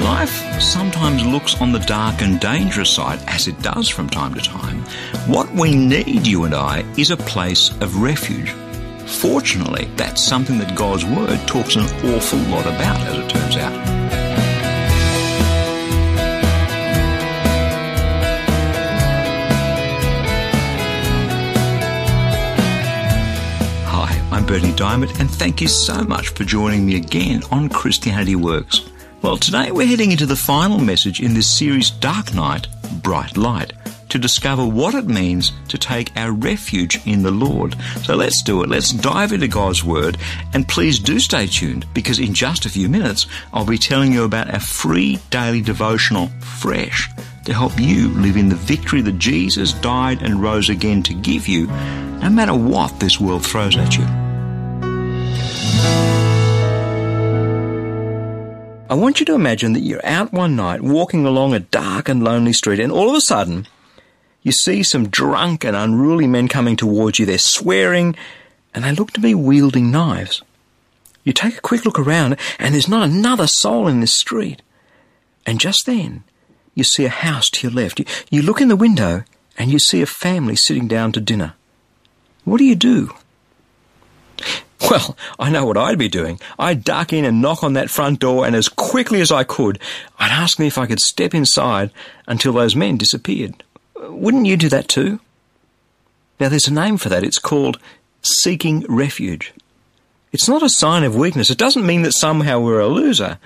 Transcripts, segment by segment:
Life sometimes looks on the dark and dangerous side, as it does from time to time, what we need, you and I, is a place of refuge. Fortunately, that's something that God's Word talks an awful lot about, as it turns out. Hi, I'm Bernie Dymet, and thank you so much for joining me again on Christianity Works. Well, today we're heading into the final message in this series, Dark Night, Bright Light, to discover what it means to take our refuge in the Lord. So let's do it. Let's dive into God's Word, and please do stay tuned because in just a few minutes I'll be telling you about our free daily devotional, Fresh, to help you live in the victory that Jesus died and rose again to give you, no matter what this world throws at you. I want you to imagine that you're out one night walking along a dark and lonely street, and all of a sudden, you see some drunk and unruly men coming towards you. They're swearing, and they look to be wielding knives. You take a quick look around, and there's not another soul in this street. And just then, you see a house to your left. You, you look in the window, and you see a family sitting down to dinner. What do you do? Well, I know what I'd be doing. I'd duck in and knock on that front door, and as quickly as I could, I'd ask them if I could step inside until those men disappeared. Wouldn't you do that too? Now, there's a name for that. It's called seeking refuge. It's not a sign of weakness. It doesn't mean that somehow we're a loser.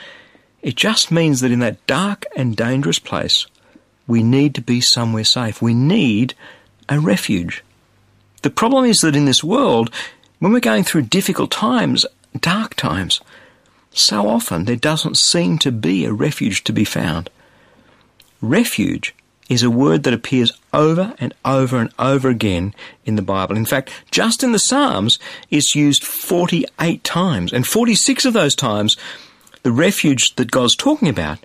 It just means that in that dark and dangerous place, we need to be somewhere safe. We need a refuge. The problem is that in this world, when we're going through difficult times, dark times, so often there doesn't seem to be a refuge to be found. Refuge is a word that appears over and over and over again in the Bible. In fact, just in the Psalms, it's used 48 times, and 46 of those times, the refuge that God's talking about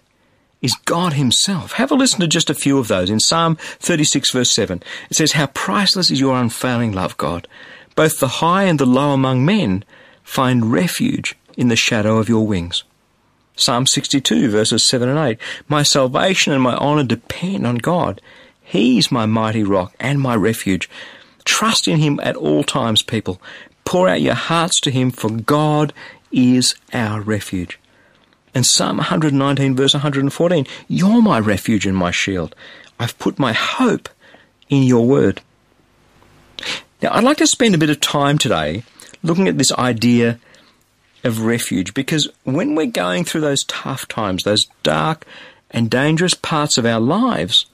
is God Himself. Have a listen to just a few of those. In Psalm 36, verse 7, it says, How priceless is your unfailing love, God! Both the high and the low among men find refuge in the shadow of your wings. Psalm 62, verses 7 and 8. My salvation and my honour depend on God. He's my mighty rock and my refuge. Trust in Him at all times, people. Pour out your hearts to Him, for God is our refuge. And Psalm 119, verse 114. You're my refuge and my shield. I've put my hope in your word. Now, I'd like to spend a bit of time today looking at this idea of refuge because when we're going through those tough times, those dark and dangerous parts of our lives,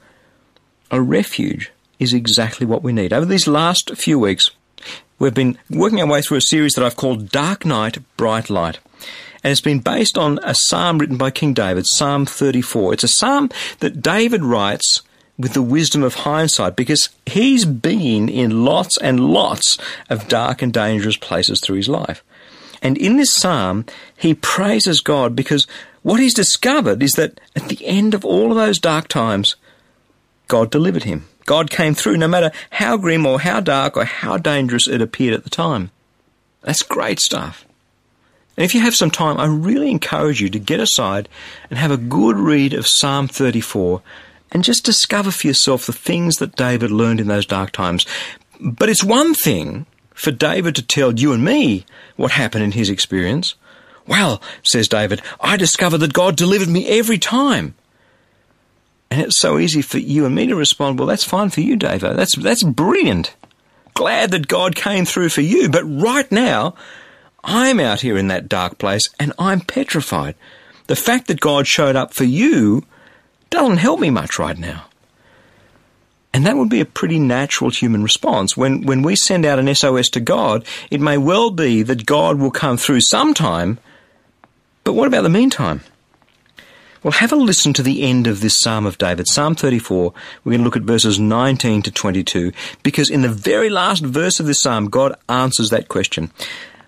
a refuge is exactly what we need. Over these last few weeks, we've been working our way through a series that I've called Dark Night, Bright Light. And it's been based on a psalm written by King David, Psalm 34. It's a psalm that David writes with the wisdom of hindsight because he's been in lots and lots of dark and dangerous places through his life. And in this psalm, he praises God because what he's discovered is that at the end of all of those dark times, God delivered him. God came through no matter how grim or how dark or how dangerous it appeared at the time. That's great stuff. And if you have some time, I really encourage you to get aside and have a good read of Psalm 34 and just discover for yourself the things that David learned in those dark times. But it's one thing for David to tell you and me what happened in his experience. Well, says David, I discovered that God delivered me every time. And it's so easy for you and me to respond, well, that's fine for you, David. That's, that's brilliant. Glad that God came through for you. But right now, I'm out here in that dark place and I'm petrified. The fact that God showed up for you doesn't help me much right now. And that would be a pretty natural human response. When, when we send out an SOS to God, it may well be that God will come through sometime, But what about the meantime? Well, have a listen to the end of this Psalm of David, Psalm 34. We're going to look at verses 19 to 22, because in the very last verse of this psalm, God answers that question.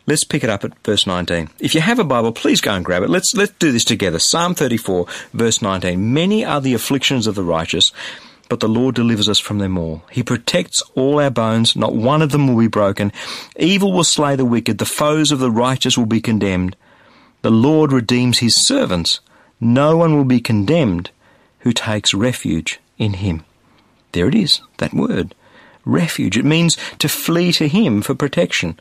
Let's pick it up at verse 19. If you have a Bible, please go and grab it. Let's, let's do this together. Psalm 34, verse 19. Many are the afflictions of the righteous, but the Lord delivers us from them all. He protects all our bones, not one of them will be broken. Evil will slay the wicked, the foes of the righteous will be condemned. The Lord redeems his servants. No one will be condemned who takes refuge in him. There it is, that word. Refuge. It means to flee to him for protection.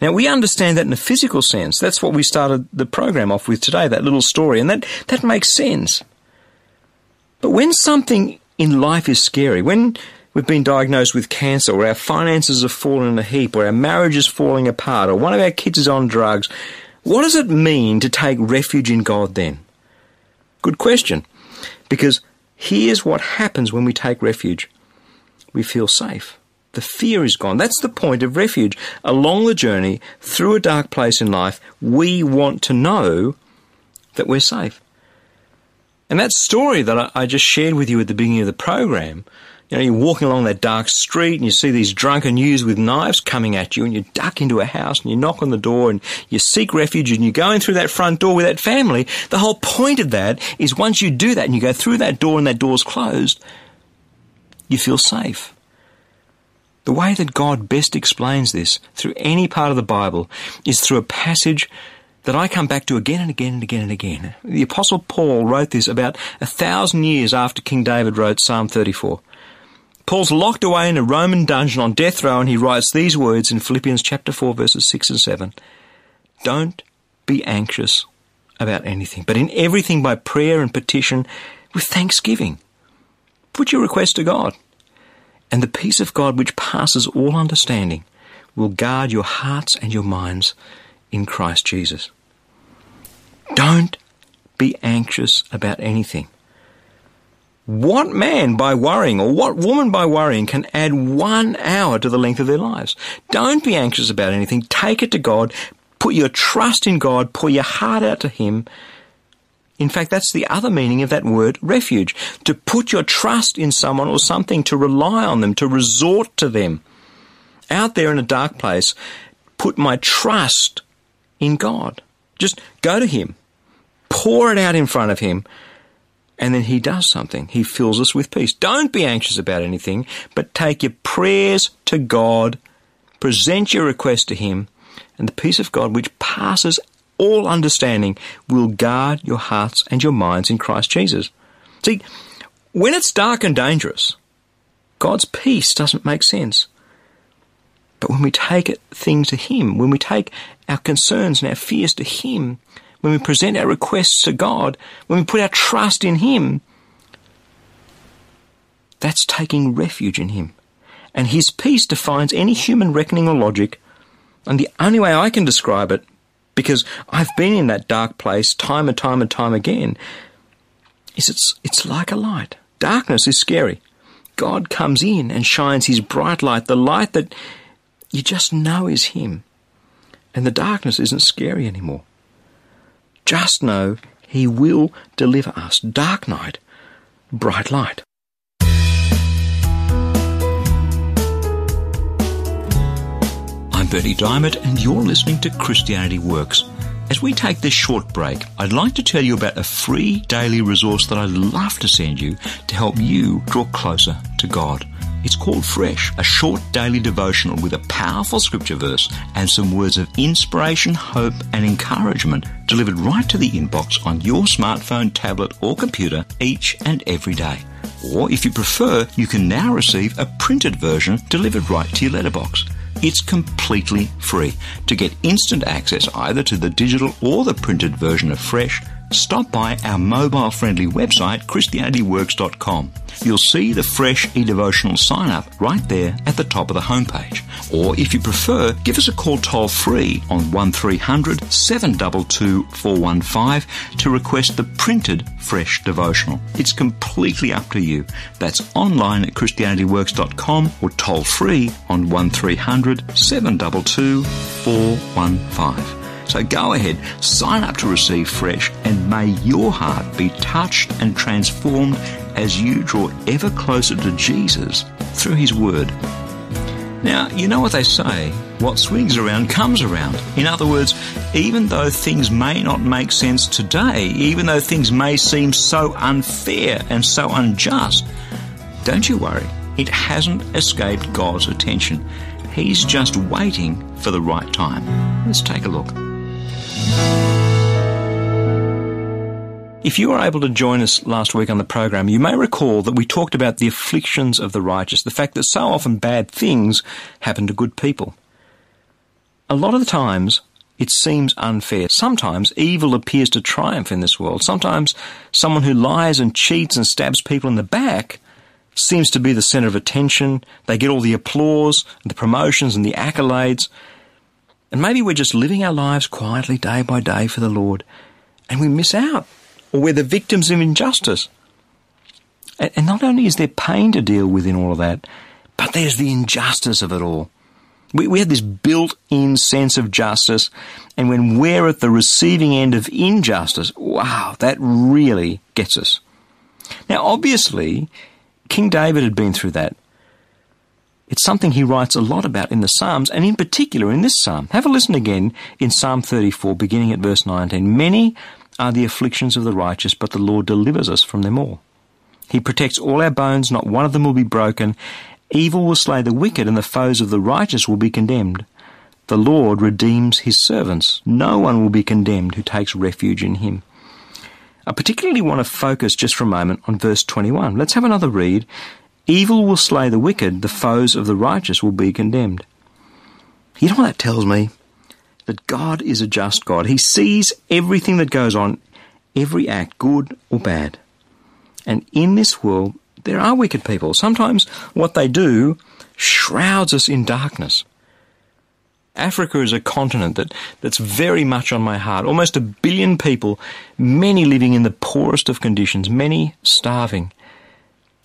Now we understand that in a physical sense. That's what we started the program off with today, that little story, and that, that makes sense. But when something in life is scary, when we've been diagnosed with cancer, or our finances have fallen in a heap, or our marriage is falling apart, or one of our kids is on drugs, what does it mean to take refuge in God then? Good question. Because here's what happens when we take refuge. We feel safe. The fear is gone. That's the point of refuge. Along the journey, through a dark place in life, we want to know that we're safe. And that story that I just shared with you at the beginning of the program, you know, you're walking along that dark street and you see these drunken youths with knives coming at you and you duck into a house and you knock on the door and you seek refuge and you go in through that front door with that family. The whole point of that is once you do that and you go through that door and that door's closed, you feel safe. The way that God best explains this through any part of the Bible is through a passage that I come back to again and again and again and again. The Apostle Paul wrote this about a thousand years after King David wrote Psalm 34. Paul's locked away in a Roman dungeon on death row and he writes these words in Philippians chapter 4 verses 6 and 7. Don't be anxious about anything, but in everything by prayer and petition with thanksgiving. Put your request to God. And the peace of God, which passes all understanding, will guard your hearts and your minds in Christ Jesus. Don't be anxious about anything. What man by worrying or what woman by worrying can add one hour to the length of their lives? Don't be anxious about anything. Take it to God. Put your trust in God. Pour your heart out to Him in fact, that's the other meaning of that word refuge. To put your trust in someone or something, to rely on them, to resort to them. Out there in a dark place, put my trust in God. Just go to Him. Pour it out in front of Him. And then He does something. He fills us with peace. Don't be anxious about anything, but take your prayers to God. Present your request to Him. And the peace of God, which passes all understanding will guard your hearts and your minds in Christ Jesus. See, when it's dark and dangerous, God's peace doesn't make sense. But when we take things to Him, when we take our concerns and our fears to Him, when we present our requests to God, when we put our trust in Him, that's taking refuge in Him. And His peace defines any human reckoning or logic. And the only way I can describe it because I've been in that dark place time and time and time again. Is it's it's like a light. Darkness is scary. God comes in and shines his bright light, the light that you just know is him. And the darkness isn't scary anymore. Just know he will deliver us. Dark night, bright light. I'm Bernie Dymet, and you're listening to Christianity Works. As we take this short break, I'd like to tell you about a free daily resource that I'd love to send you to help you draw closer to God. It's called Fresh, a short daily devotional with a powerful scripture verse and some words of inspiration, hope, and encouragement delivered right to the inbox on your smartphone, tablet, or computer each and every day. Or if you prefer, you can now receive a printed version delivered right to your letterbox. It's completely free. To get instant access either to the digital or the printed version of Fresh, stop by our mobile friendly website, ChristianityWorks.com. You'll see the fresh e-devotional sign up right there at the top of the homepage. Or if you prefer, give us a call toll free on 1300 722 415 to request the printed fresh devotional. It's completely up to you. That's online at ChristianityWorks.com or toll free on 1300 722 415. So go ahead, sign up to receive fresh, and may your heart be touched and transformed as you draw ever closer to Jesus through His Word. Now, you know what they say what swings around comes around. In other words, even though things may not make sense today, even though things may seem so unfair and so unjust, don't you worry. It hasn't escaped God's attention. He's just waiting for the right time. Let's take a look. If you were able to join us last week on the program, you may recall that we talked about the afflictions of the righteous, the fact that so often bad things happen to good people. A lot of the times, it seems unfair. Sometimes evil appears to triumph in this world. Sometimes someone who lies and cheats and stabs people in the back seems to be the centre of attention. They get all the applause, and the promotions, and the accolades. And maybe we're just living our lives quietly day by day for the Lord, and we miss out, or we're the victims of injustice. And not only is there pain to deal with in all of that, but there's the injustice of it all. We, we have this built in sense of justice, and when we're at the receiving end of injustice, wow, that really gets us. Now, obviously, King David had been through that. It's something he writes a lot about in the Psalms, and in particular in this psalm. Have a listen again in Psalm 34, beginning at verse 19. Many are the afflictions of the righteous, but the Lord delivers us from them all. He protects all our bones, not one of them will be broken. Evil will slay the wicked, and the foes of the righteous will be condemned. The Lord redeems his servants. No one will be condemned who takes refuge in him. I particularly want to focus just for a moment on verse 21. Let's have another read. Evil will slay the wicked, the foes of the righteous will be condemned. You know what that tells me? That God is a just God. He sees everything that goes on, every act, good or bad. And in this world, there are wicked people. Sometimes what they do shrouds us in darkness. Africa is a continent that, that's very much on my heart. Almost a billion people, many living in the poorest of conditions, many starving.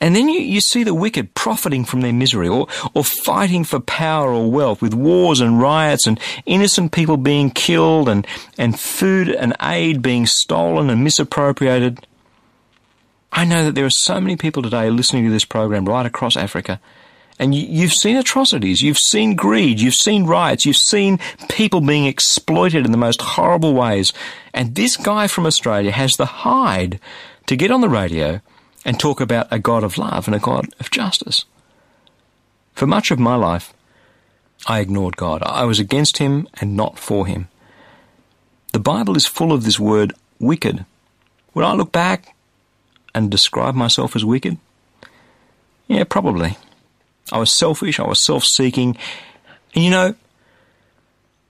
And then you, you see the wicked profiting from their misery or, or fighting for power or wealth with wars and riots and innocent people being killed and, and food and aid being stolen and misappropriated. I know that there are so many people today listening to this program right across Africa and you, have seen atrocities, you've seen greed, you've seen riots, you've seen people being exploited in the most horrible ways. And this guy from Australia has the hide to get on the radio and talk about a God of love and a God of justice. For much of my life, I ignored God. I was against Him and not for Him. The Bible is full of this word wicked. Would I look back and describe myself as wicked? Yeah, probably. I was selfish, I was self seeking. And you know,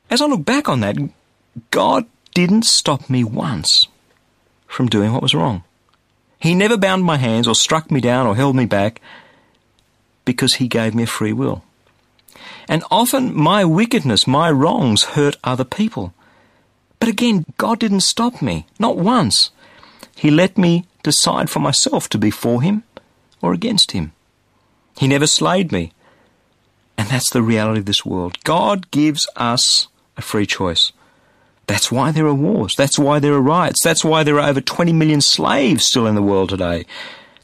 as I look back on that, God didn't stop me once from doing what was wrong. He never bound my hands or struck me down or held me back because He gave me a free will. And often my wickedness, my wrongs hurt other people. But again, God didn't stop me, not once. He let me decide for myself to be for Him or against Him. He never slayed me. And that's the reality of this world. God gives us a free choice. That's why there are wars. That's why there are riots. That's why there are over 20 million slaves still in the world today.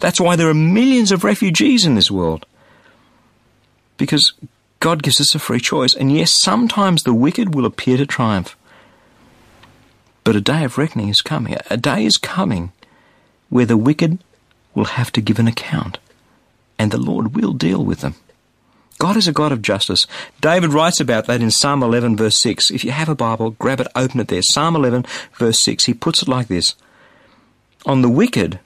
That's why there are millions of refugees in this world. Because God gives us a free choice. And yes, sometimes the wicked will appear to triumph. But a day of reckoning is coming. A day is coming where the wicked will have to give an account and the Lord will deal with them. God is a God of justice. David writes about that in Psalm 11, verse 6. If you have a Bible, grab it, open it there. Psalm 11, verse 6. He puts it like this On the wicked,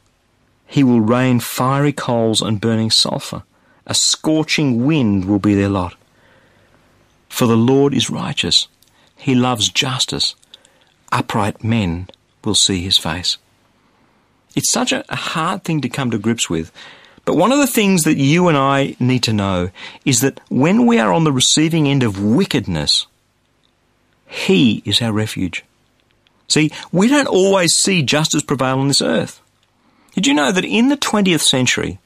he will rain fiery coals and burning sulphur. A scorching wind will be their lot. For the Lord is righteous. He loves justice. Upright men will see his face. It's such a hard thing to come to grips with but one of the things that you and I need to know is that when we are on the receiving end of wickedness, He is our refuge. See, we don't always see justice prevail on this earth. Did you know that in the 20th century,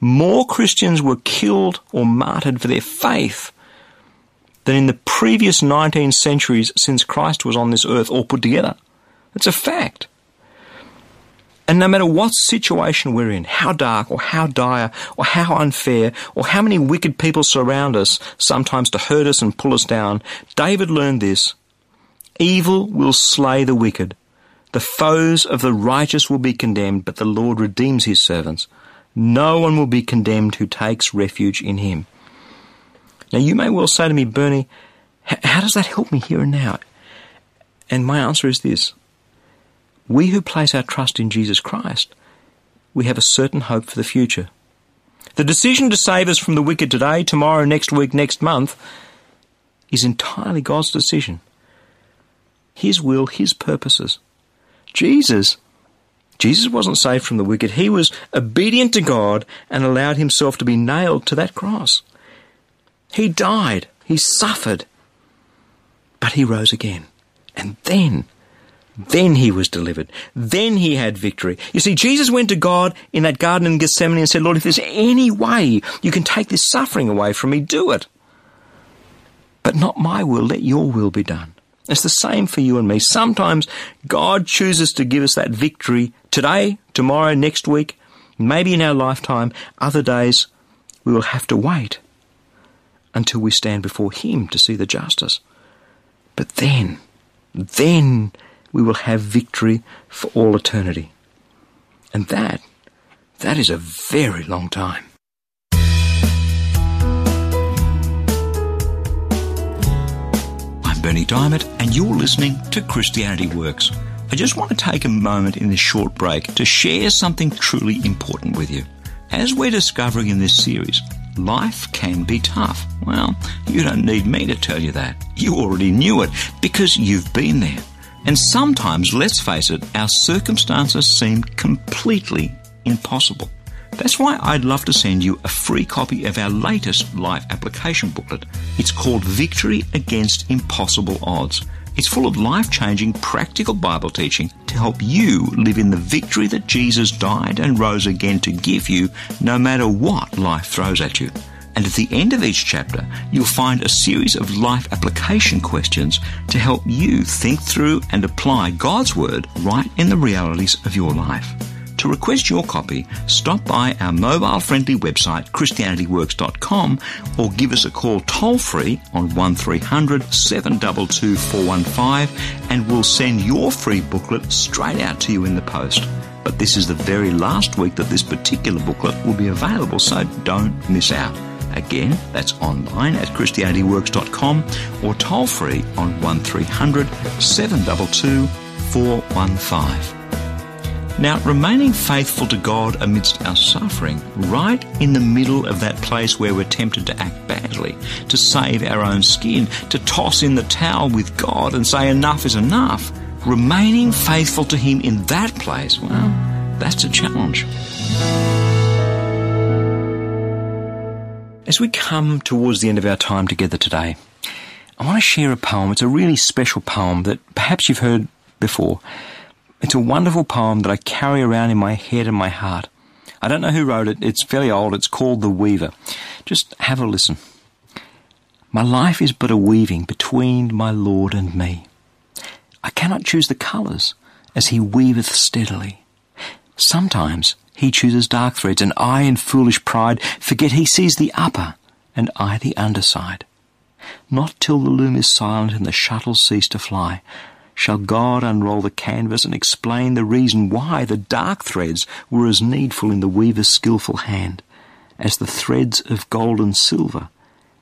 more Christians were killed or martyred for their faith than in the previous 19 centuries since Christ was on this earth all put together. It's a fact. And no matter what situation we're in, how dark or how dire or how unfair or how many wicked people surround us, sometimes to hurt us and pull us down, David learned this. Evil will slay the wicked. The foes of the righteous will be condemned, but the Lord redeems his servants. No one will be condemned who takes refuge in him. Now you may well say to me, Bernie, how does that help me here and now? And my answer is this. We who place our trust in Jesus Christ, we have a certain hope for the future. The decision to save us from the wicked today, tomorrow, next week, next month, is entirely God's decision. His will, His purposes. Jesus, Jesus wasn't saved from the wicked. He was obedient to God and allowed himself to be nailed to that cross. He died. He suffered. But he rose again. And then then he was delivered. Then he had victory. You see, Jesus went to God in that garden in Gethsemane and said, Lord, if there's any way you can take this suffering away from me, do it. But not my will, let your will be done. It's the same for you and me. Sometimes God chooses to give us that victory today, tomorrow, next week, maybe in our lifetime. Other days, we will have to wait until we stand before Him to see the justice. But then, then we will have victory for all eternity. And that, that is a very long time. I'm Bernie Dymet, and you're listening to Christianity Works. I just want to take a moment in this short break to share something truly important with you. As we're discovering in this series, life can be tough. Well, you don't need me to tell you that. You already knew it because you've been there. And sometimes, let's face it, our circumstances seem completely impossible. That's why I'd love to send you a free copy of our latest life application booklet. It's called Victory Against Impossible Odds. It's full of life changing, practical Bible teaching to help you live in the victory that Jesus died and rose again to give you, no matter what life throws at you. And at the end of each chapter, you'll find a series of life application questions to help you think through and apply God's Word right in the realities of your life. To request your copy, stop by our mobile friendly website, ChristianityWorks.com, or give us a call toll free on 1300 722 415, and we'll send your free booklet straight out to you in the post. But this is the very last week that this particular booklet will be available, so don't miss out. Again, that's online at ChristianityWorks.com or toll free on 1300 722 415. Now, remaining faithful to God amidst our suffering, right in the middle of that place where we're tempted to act badly, to save our own skin, to toss in the towel with God and say enough is enough, remaining faithful to Him in that place, well, that's a challenge. As we come towards the end of our time together today, I want to share a poem. It's a really special poem that perhaps you've heard before. It's a wonderful poem that I carry around in my head and my heart. I don't know who wrote it. It's fairly old. It's called The Weaver. Just have a listen. My life is but a weaving between my Lord and me. I cannot choose the colours as he weaveth steadily. Sometimes he chooses dark threads, and I, in foolish pride, forget he sees the upper, and I the underside. Not till the loom is silent and the shuttles cease to fly shall God unroll the canvas and explain the reason why the dark threads were as needful in the weaver's skilful hand as the threads of gold and silver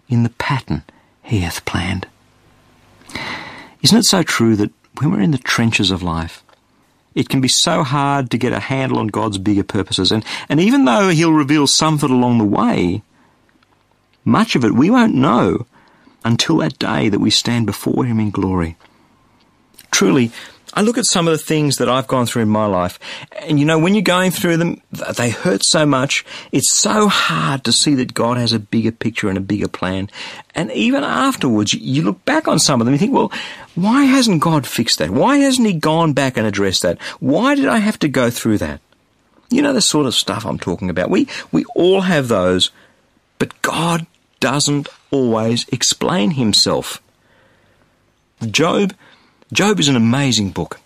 in the pattern he hath planned. Isn't it so true that when we're in the trenches of life, it can be so hard to get a handle on God's bigger purposes. And, and even though He'll reveal some of it along the way, much of it we won't know until that day that we stand before Him in glory. Truly, I look at some of the things that I've gone through in my life, and you know, when you're going through them, they hurt so much. It's so hard to see that God has a bigger picture and a bigger plan. And even afterwards, you look back on some of them, you think, well, why hasn't God fixed that? Why hasn't He gone back and addressed that? Why did I have to go through that? You know the sort of stuff I'm talking about. We, we all have those, but God doesn't always explain himself. Job, Job is an amazing book.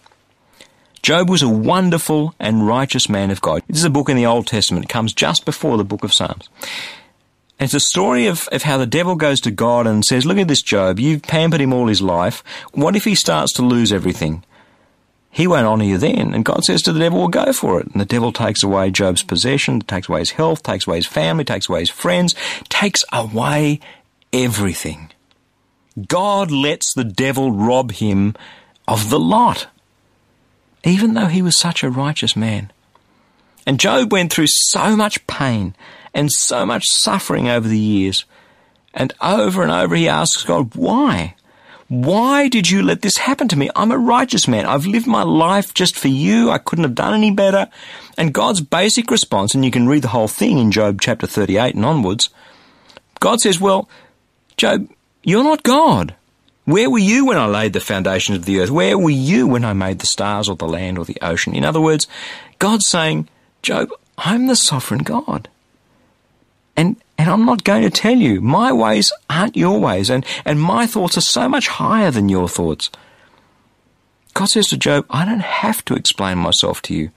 Job was a wonderful and righteous man of God. This is a book in the Old Testament. It comes just before the book of Psalms. And it's a story of, of how the devil goes to God and says, Look at this Job. You've pampered him all his life. What if he starts to lose everything? He won't honour you then. And God says to the devil, Well, go for it. And the devil takes away Job's possession, takes away his health, takes away his family, takes away his friends, takes away everything. God lets the devil rob him of the lot, even though he was such a righteous man. And Job went through so much pain and so much suffering over the years. And over and over he asks God, why? Why did you let this happen to me? I'm a righteous man. I've lived my life just for you. I couldn't have done any better. And God's basic response, and you can read the whole thing in Job chapter 38 and onwards, God says, well, Job, you're not God. Where were you when I laid the foundations of the earth? Where were you when I made the stars or the land or the ocean? In other words, God's saying, Job, I'm the sovereign God. And, and I'm not going to tell you. My ways aren't your ways, and, and my thoughts are so much higher than your thoughts. God says to Job, I don't have to explain myself to you.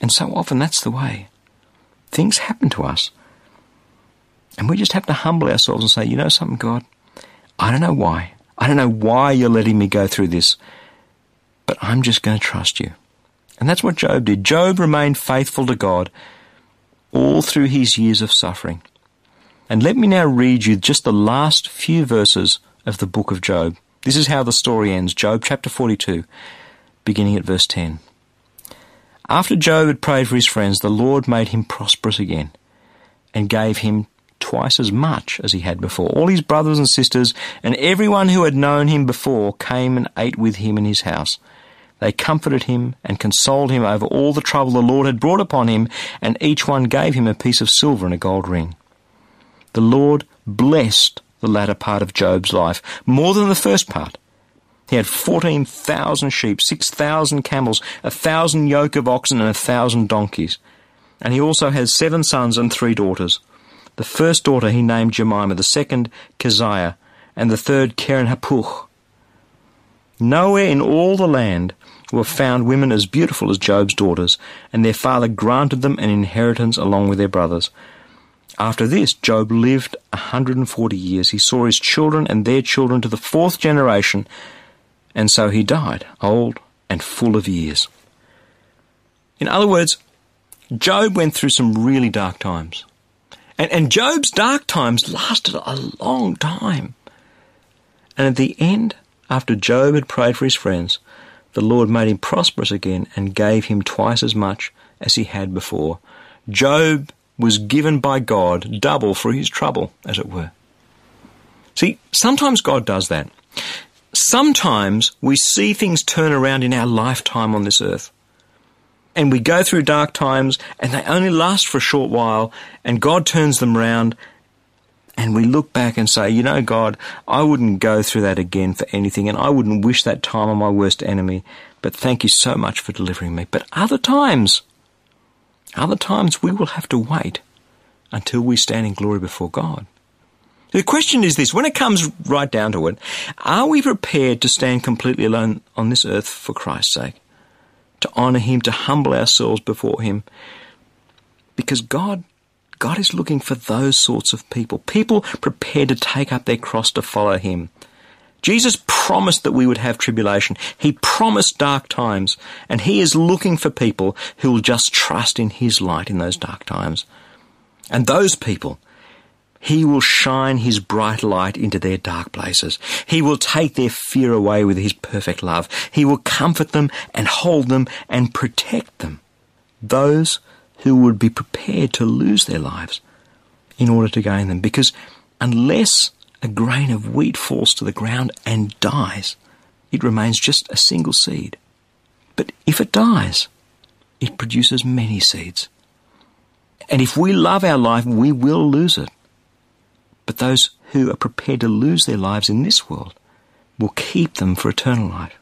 And so often that's the way. Things happen to us. And we just have to humble ourselves and say, you know something, God? I don't know why. I don't know why you're letting me go through this, but I'm just going to trust you. And that's what Job did. Job remained faithful to God all through his years of suffering. And let me now read you just the last few verses of the book of Job. This is how the story ends Job chapter 42, beginning at verse 10. After Job had prayed for his friends, the Lord made him prosperous again and gave him twice as much as he had before. All his brothers and sisters and everyone who had known him before came and ate with him in his house. They comforted him and consoled him over all the trouble the Lord had brought upon him, and each one gave him a piece of silver and a gold ring. The Lord blessed the latter part of Job's life more than the first part. He had 14,000 sheep, 6,000 camels, a thousand yoke of oxen, and a thousand donkeys. And he also has seven sons and three daughters. The first daughter he named Jemima, the second Keziah, and the third Keren Happuch. Nowhere in all the land were found women as beautiful as Job's daughters, and their father granted them an inheritance along with their brothers. After this, Job lived a 140 years. He saw his children and their children to the fourth generation, and so he died, old and full of years. In other words, Job went through some really dark times. And, and Job's dark times lasted a long time. And at the end, after Job had prayed for his friends, the Lord made him prosperous again and gave him twice as much as he had before. Job was given by God double for his trouble, as it were. See, sometimes God does that. Sometimes we see things turn around in our lifetime on this earth. And we go through dark times and they only last for a short while and God turns them around and we look back and say, you know, God, I wouldn't go through that again for anything, and I wouldn't wish that time on my worst enemy, but thank you so much for delivering me. But other times, other times we will have to wait until we stand in glory before God. The question is this when it comes right down to it, are we prepared to stand completely alone on this earth for Christ's sake? To honour Him, to humble ourselves before Him? Because God God is looking for those sorts of people, people prepared to take up their cross to follow Him. Jesus promised that we would have tribulation. He promised dark times, and He is looking for people who will just trust in His light in those dark times. And those people, He will shine His bright light into their dark places. He will take their fear away with His perfect love. He will comfort them and hold them and protect them. Those who would be prepared to lose their lives in order to gain them. Because unless a grain of wheat falls to the ground and dies, it remains just a single seed. But if it dies, it produces many seeds. And if we love our life, we will lose it. But those who are prepared to lose their lives in this world will keep them for eternal life.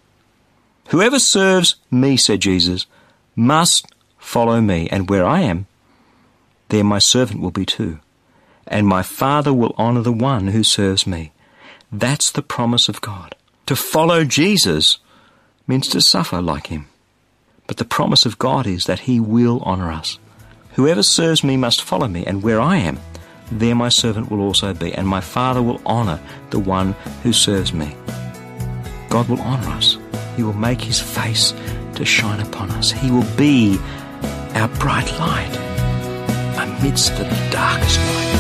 Whoever serves me, said Jesus, must Follow me, and where I am, there my servant will be too. and my Father will honor the one who serves me. That's the promise of God. To follow Jesus means to suffer like him. But the promise of God is that he will honor us. Whoever serves me must follow me, and where I am, there my servant will also be, and my Father will honor the one who serves me. God will honor us. He will make his face to shine upon us. He will be our bright light amidst the darkest night.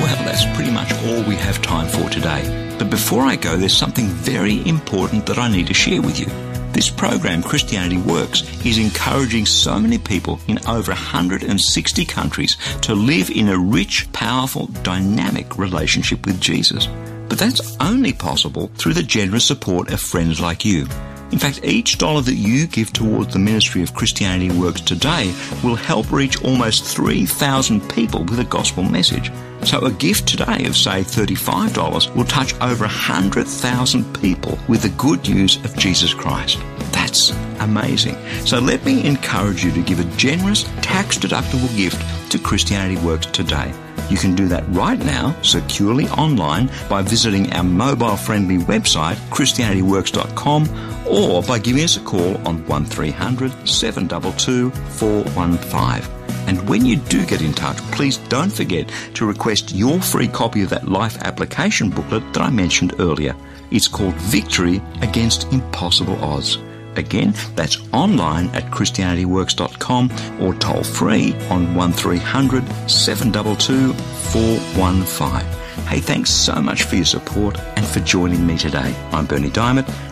Well, that's pretty much all we have time for today. But before I go, there's something very important that I need to share with you. This program, Christianity Works, is encouraging so many people in over 160 countries to live in a rich, powerful, dynamic relationship with Jesus. But that's only possible through the generous support of friends like you. In fact, each dollar that you give towards the ministry of Christianity Works today will help reach almost 3,000 people with a gospel message. So a gift today of say $35 will touch over 100,000 people with the good news of Jesus Christ. That's amazing. So let me encourage you to give a generous, tax deductible gift to Christianity Works today. You can do that right now, securely online, by visiting our mobile friendly website, ChristianityWorks.com, or by giving us a call on 1300 722 415. And when you do get in touch, please don't forget to request your free copy of that life application booklet that I mentioned earlier. It's called Victory Against Impossible Odds. Again, that's online at ChristianityWorks.com or toll free on 1300 722 415. Hey, thanks so much for your support and for joining me today. I'm Bernie Dymet.